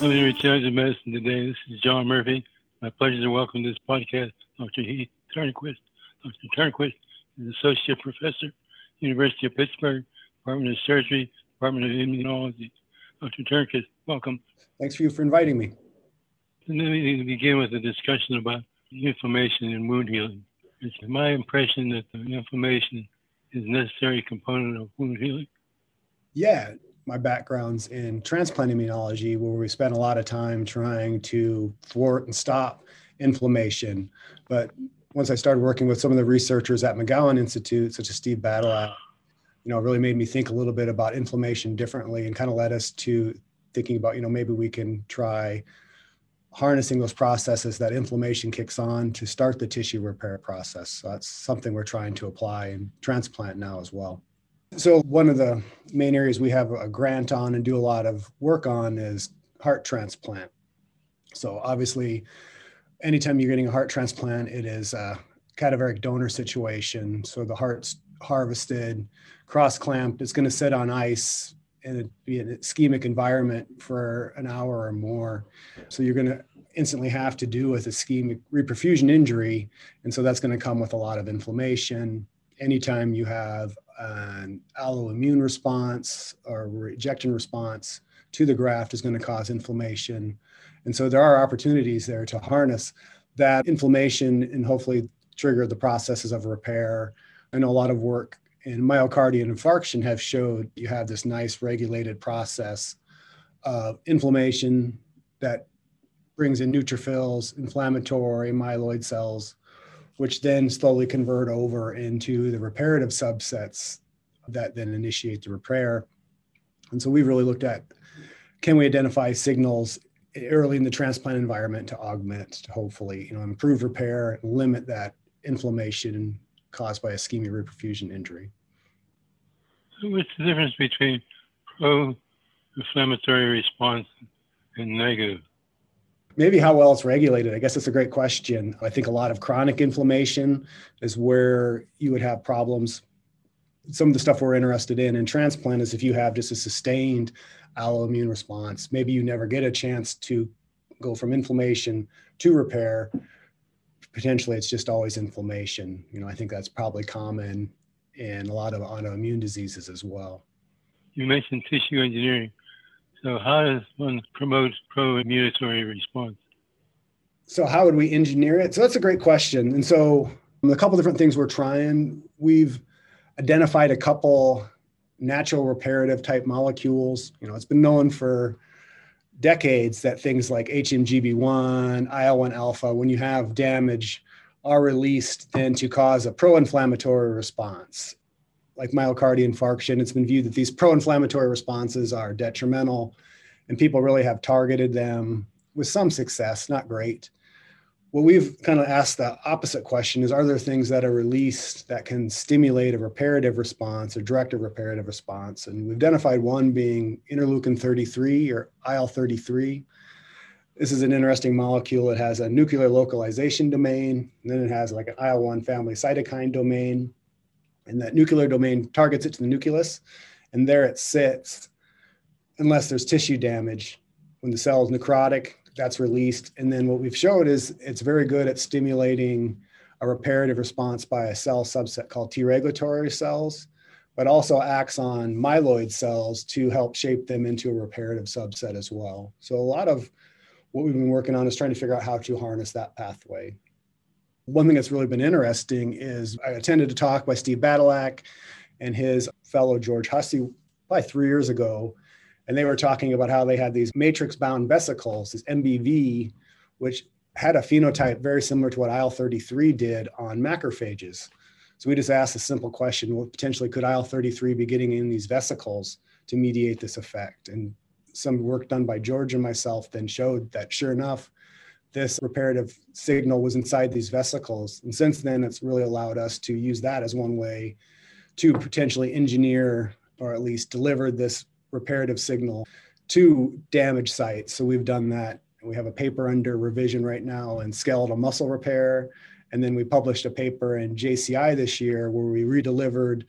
Welcome to Regenerative Medicine today. This is John Murphy. My pleasure to welcome to this podcast Dr. Heath Turnquist. Dr. Turnquist is Associate Professor, University of Pittsburgh, Department of Surgery, Department of Immunology. Dr. Turnquist, welcome. Thanks for you for inviting me. Then we begin with a discussion about inflammation and wound healing. It's my impression that the inflammation is a necessary component of wound healing. Yeah, my background's in transplant immunology, where we spent a lot of time trying to thwart and stop inflammation. But once I started working with some of the researchers at McGowan Institute, such as Steve Badylak, you know, really made me think a little bit about inflammation differently and kind of led us to thinking about, you know, maybe we can try harnessing those processes that inflammation kicks on to start the tissue repair process. So that's something we're trying to apply in transplant now as well. So, one of the main areas we have a grant on and do a lot of work on is heart transplant. So, obviously, anytime you're getting a heart transplant, it is a cadaveric donor situation. So, the heart's harvested, cross clamped, it's going to sit on ice and it'd be an ischemic environment for an hour or more. So, you're going to instantly have to do with a ischemic reperfusion injury. And so, that's going to come with a lot of inflammation. Anytime you have an alloimmune response or rejection response to the graft is going to cause inflammation. And so there are opportunities there to harness that inflammation and hopefully trigger the processes of repair. I know a lot of work in myocardial infarction have showed you have this nice regulated process of inflammation that brings in neutrophils, inflammatory myeloid cells, which then slowly convert over into the reparative subsets that then initiate the repair. And so we've really looked at can we identify signals early in the transplant environment to augment, to hopefully, you know, improve repair, limit that inflammation caused by ischemia reperfusion injury. what's the difference between pro-inflammatory response and negative? maybe how well it's regulated. I guess that's a great question. I think a lot of chronic inflammation is where you would have problems. Some of the stuff we're interested in in transplant is if you have just a sustained alloimmune response, maybe you never get a chance to go from inflammation to repair. Potentially, it's just always inflammation. You know, I think that's probably common in a lot of autoimmune diseases as well. You mentioned tissue engineering. So, how does one promote pro immunitory response? So, how would we engineer it? So, that's a great question. And so, a couple different things we're trying. We've identified a couple natural reparative type molecules. You know, it's been known for decades that things like HMGB1, IL 1 alpha, when you have damage, are released then to cause a pro inflammatory response like myocardial infarction, it's been viewed that these pro-inflammatory responses are detrimental, and people really have targeted them with some success, not great. What we've kind of asked the opposite question is: Are there things that are released that can stimulate a reparative response or direct a reparative response? And we've identified one being interleukin 33 or IL 33. This is an interesting molecule. It has a nuclear localization domain, and then it has like an IL 1 family cytokine domain and that nuclear domain targets it to the nucleus, and there it sits unless there's tissue damage. When the cell is necrotic, that's released. And then what we've showed is it's very good at stimulating a reparative response by a cell subset called T regulatory cells, but also acts on myeloid cells to help shape them into a reparative subset as well. So a lot of what we've been working on is trying to figure out how to harness that pathway one thing that's really been interesting is I attended a talk by Steve Badylak and his fellow George Hussey probably three years ago. And they were talking about how they had these matrix bound vesicles, this MBV, which had a phenotype very similar to what IL 33 did on macrophages. So we just asked a simple question well, potentially, could IL 33 be getting in these vesicles to mediate this effect? And some work done by George and myself then showed that sure enough, this reparative signal was inside these vesicles. And since then, it's really allowed us to use that as one way to potentially engineer or at least deliver this reparative signal to damaged sites. So we've done that We have a paper under revision right now in skeletal muscle repair. And then we published a paper in JCI this year where we redelivered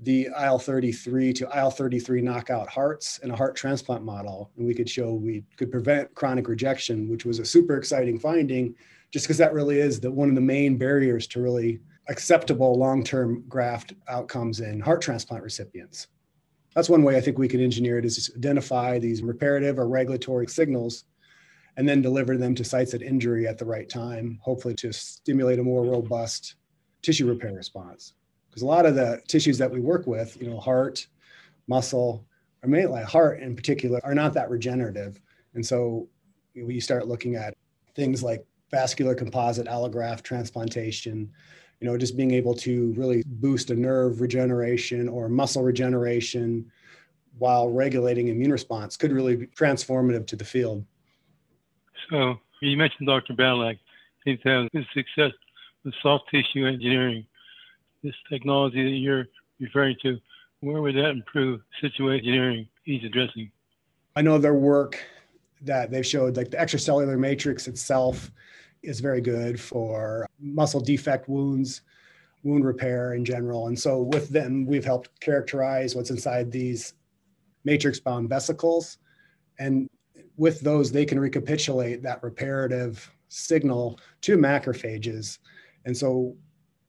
the IL-33 to IL-33 knockout hearts in a heart transplant model. And we could show we could prevent chronic rejection, which was a super exciting finding, just because that really is the, one of the main barriers to really acceptable long-term graft outcomes in heart transplant recipients. That's one way I think we can engineer it is identify these reparative or regulatory signals and then deliver them to sites of injury at the right time, hopefully to stimulate a more robust tissue repair response. Because a lot of the tissues that we work with, you know, heart, muscle, or mainly heart in particular, are not that regenerative. And so we start looking at things like vascular composite allograft transplantation, you know, just being able to really boost a nerve regeneration or muscle regeneration while regulating immune response could really be transformative to the field. So you mentioned Dr. Badylak. to have good success with soft tissue engineering. This technology that you're referring to, where would that improve tissue engineering he's addressing? I know their work that they've showed, like the extracellular matrix itself is very good for muscle defect wounds, wound repair in general. And so with them, we've helped characterize what's inside these matrix bound vesicles. And with those, they can recapitulate that reparative signal to macrophages. And so,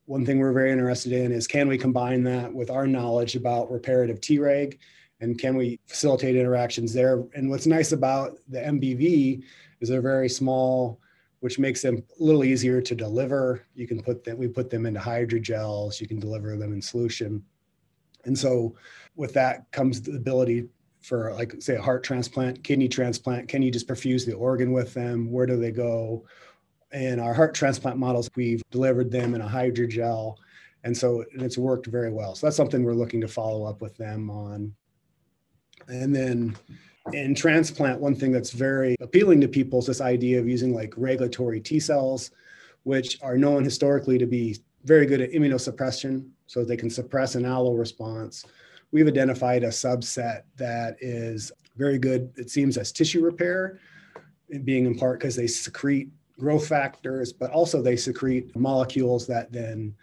one thing we're very interested in is can we combine that with our knowledge about reparative Treg and can we facilitate interactions there? And what's nice about the MBV is they're very small, which makes them a little easier to deliver. You can put them, we put them into hydrogels, you can deliver them in solution. And so, with that comes the ability for like say a heart transplant, kidney transplant, can you just perfuse the organ with them? Where do they go? In our heart transplant models, we've delivered them in a hydrogel. And so it's worked very well. So that's something we're looking to follow up with them on. And then in transplant, one thing that's very appealing to people is this idea of using like regulatory T cells, which are known historically to be very good at immunosuppression. So they can suppress an allo response we've identified a subset that is very good, it seems, as tissue repair, being in part because they secrete growth factors, but also they secrete molecules that then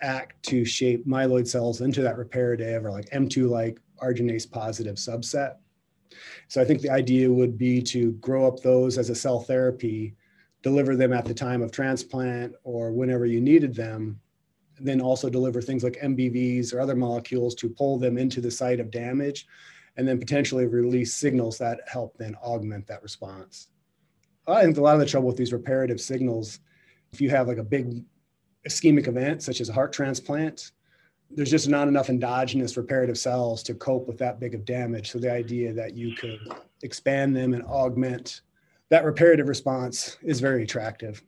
act to shape myeloid cells into that reparative or like M2 like arginase positive subset. So I think the idea would be to grow up those as a cell therapy, deliver them at the time of transplant or whenever you needed them, then also deliver things like MBVs or other molecules to pull them into the site of damage and then potentially release signals that help then augment that response. I think a lot of the trouble with these reparative signals, if you have like a big ischemic event such as a heart transplant, there's just not enough endogenous reparative cells to cope with that big of damage. So the idea that you could expand them and augment that reparative response is very attractive.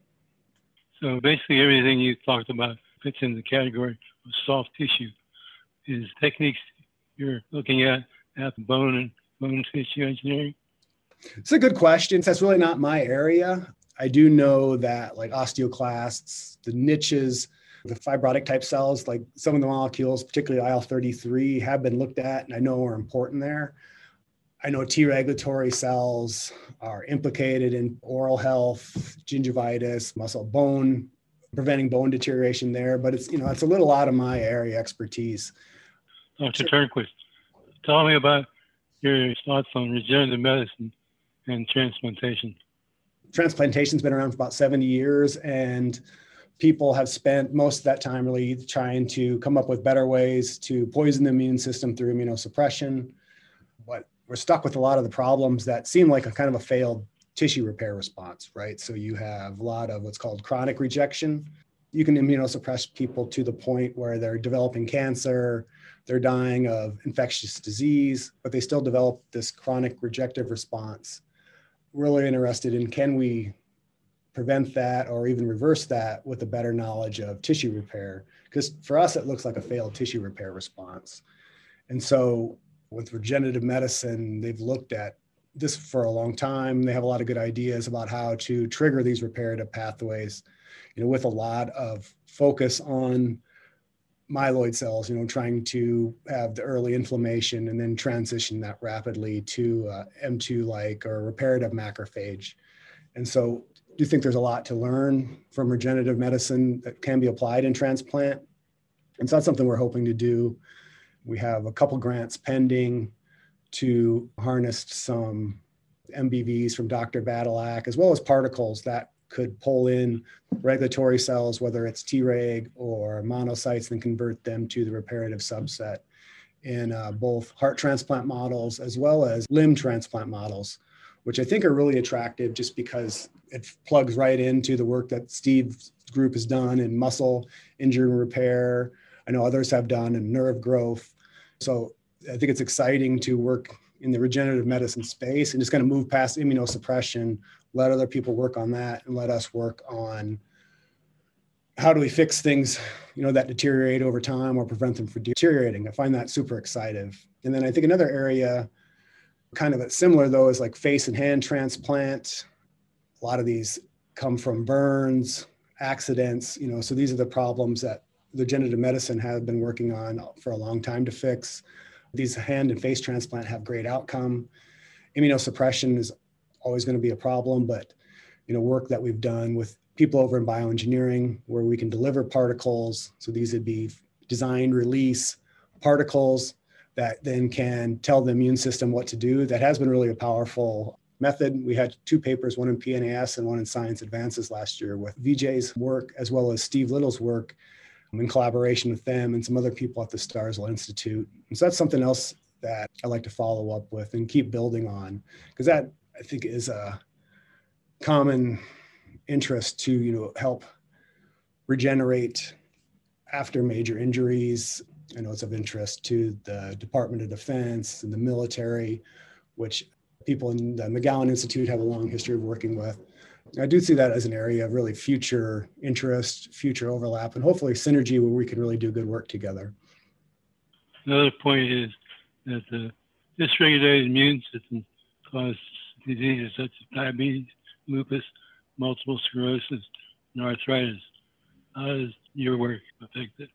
So basically everything you talked about fits in the category of soft tissue. Is techniques you're looking at at the bone and bone tissue engineering? It's a good question. That's really not my area. I do know that like osteoclasts, the niches, the fibrotic type cells, like some of the molecules, particularly IL-33, have been looked at and I know are important there. I know T regulatory cells are implicated in oral health, gingivitis, muscle bone preventing bone deterioration there, but it's you know it's a little out of my area expertise. Oh, Dr. Turnquist, tell me about your thoughts on regenerative medicine and transplantation. Transplantation's been around for about 70 years, and people have spent most of that time really trying to come up with better ways to poison the immune system through immunosuppression. But we're stuck with a lot of the problems that seem like a kind of a failed tissue repair response, right? So you have a lot of what's called chronic rejection. You can immunosuppress people to the point where they're developing cancer, they're dying of infectious disease, but they still develop this chronic rejective response. Really interested in can we prevent that or even reverse that with a better knowledge of tissue repair? Because for us, it looks like a failed tissue repair response. And so with regenerative medicine, they've looked at this for a long time. They have a lot of good ideas about how to trigger these reparative pathways, you know, with a lot of focus on myeloid cells, you know, trying to have the early inflammation and then transition that rapidly to uh, M2 like or reparative macrophage. And so do you think there's a lot to learn from regenerative medicine that can be applied in transplant. And so that's something we're hoping to do. We have a couple grants pending to harness some MBVs from Dr. Badylak, as well as particles that could pull in regulatory cells, whether it's Treg or monocytes, and convert them to the reparative subset in uh, both heart transplant models as well as limb transplant models, which I think are really attractive just because it plugs right into the work that Steve's group has done in muscle injury repair. I know others have done in nerve growth. So I think it's exciting to work in the regenerative medicine space and just kind of move past immunosuppression, let other people work on that, and let us work on how do we fix things, you know, that deteriorate over time or prevent them from deteriorating. I find that super exciting. And then I think another area, kind of similar though, is like face and hand transplant. A lot of these come from burns, accidents, you know, so these are the problems that regenerative medicine have been working on for a long time to fix. These hand and face transplant have great outcome. Immunosuppression is always going to be a problem, but you know, work that we've done with people over in bioengineering where we can deliver particles. So these would be designed release particles that then can tell the immune system what to do. That has been really a powerful method. We had two papers, one in PNAS and one in Science Advances last year with VJ's work as well as Steve Little's work in collaboration with them and some other people at the Starzl Institute. And so that's something else that I like to follow up with and keep building on because that I think is a common interest to you know help regenerate after major injuries. I know it's of interest to the Department of Defense and the military, which people in the McGowan Institute have a long history of working with. I do see that as an area of really future interest, future overlap, and hopefully synergy where we can really do good work together. Another point is that the dysregulated immune system causes diseases such as diabetes, lupus, multiple sclerosis, and arthritis. How does your work affect it?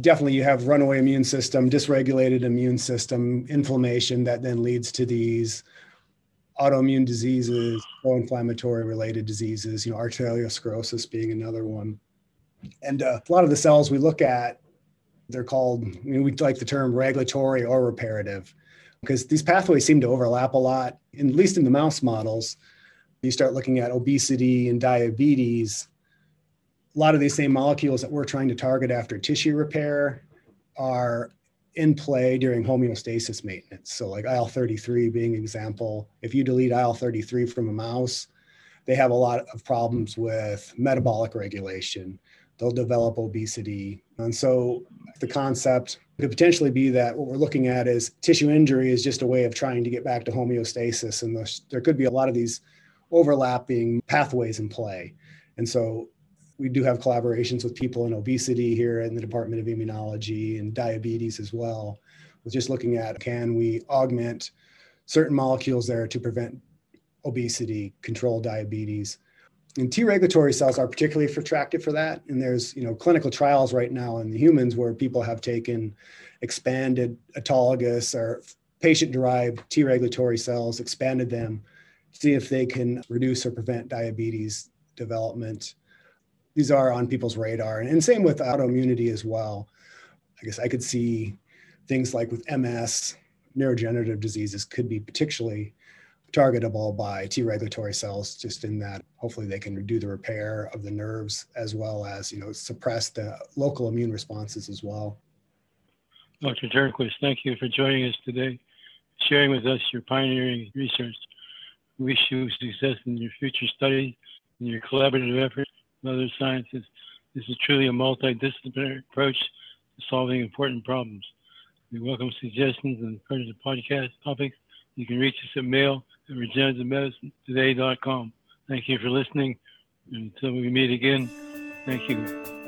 Definitely, you have runaway immune system, dysregulated immune system, inflammation that then leads to these autoimmune diseases, pro-inflammatory related diseases, you know, arteriosclerosis being another one. And uh, a lot of the cells we look at, they're called, I mean, we like the term regulatory or reparative because these pathways seem to overlap a lot, at least in the mouse models. You start looking at obesity and diabetes, a lot of these same molecules that we're trying to target after tissue repair are in play during homeostasis maintenance. So, like IL 33 being example, if you delete IL 33 from a mouse, they have a lot of problems with metabolic regulation. They'll develop obesity. And so, the concept could potentially be that what we're looking at is tissue injury is just a way of trying to get back to homeostasis. And there could be a lot of these overlapping pathways in play. And so, we do have collaborations with people in obesity here in the Department of Immunology and diabetes as well. With just looking at can we augment certain molecules there to prevent obesity, control diabetes. And T regulatory cells are particularly attractive for that. And there's you know clinical trials right now in the humans where people have taken expanded autologous or patient-derived T regulatory cells, expanded them, see if they can reduce or prevent diabetes development these are on people's radar. And, and same with autoimmunity as well. I guess I could see things like with MS, neurodegenerative diseases could be particularly targetable by T regulatory cells, just in that hopefully they can do the repair of the nerves as well as, you know, suppress the local immune responses as well. Dr. Turnquist, thank you for joining us today, sharing with us your pioneering research. Wish you success in your future studies and your collaborative efforts other sciences. This is truly a multidisciplinary approach to solving important problems. We welcome suggestions and further podcast topics. You can reach us at mail at regenerativemedicinetoday.com. Thank you for listening. Until we meet again, thank you.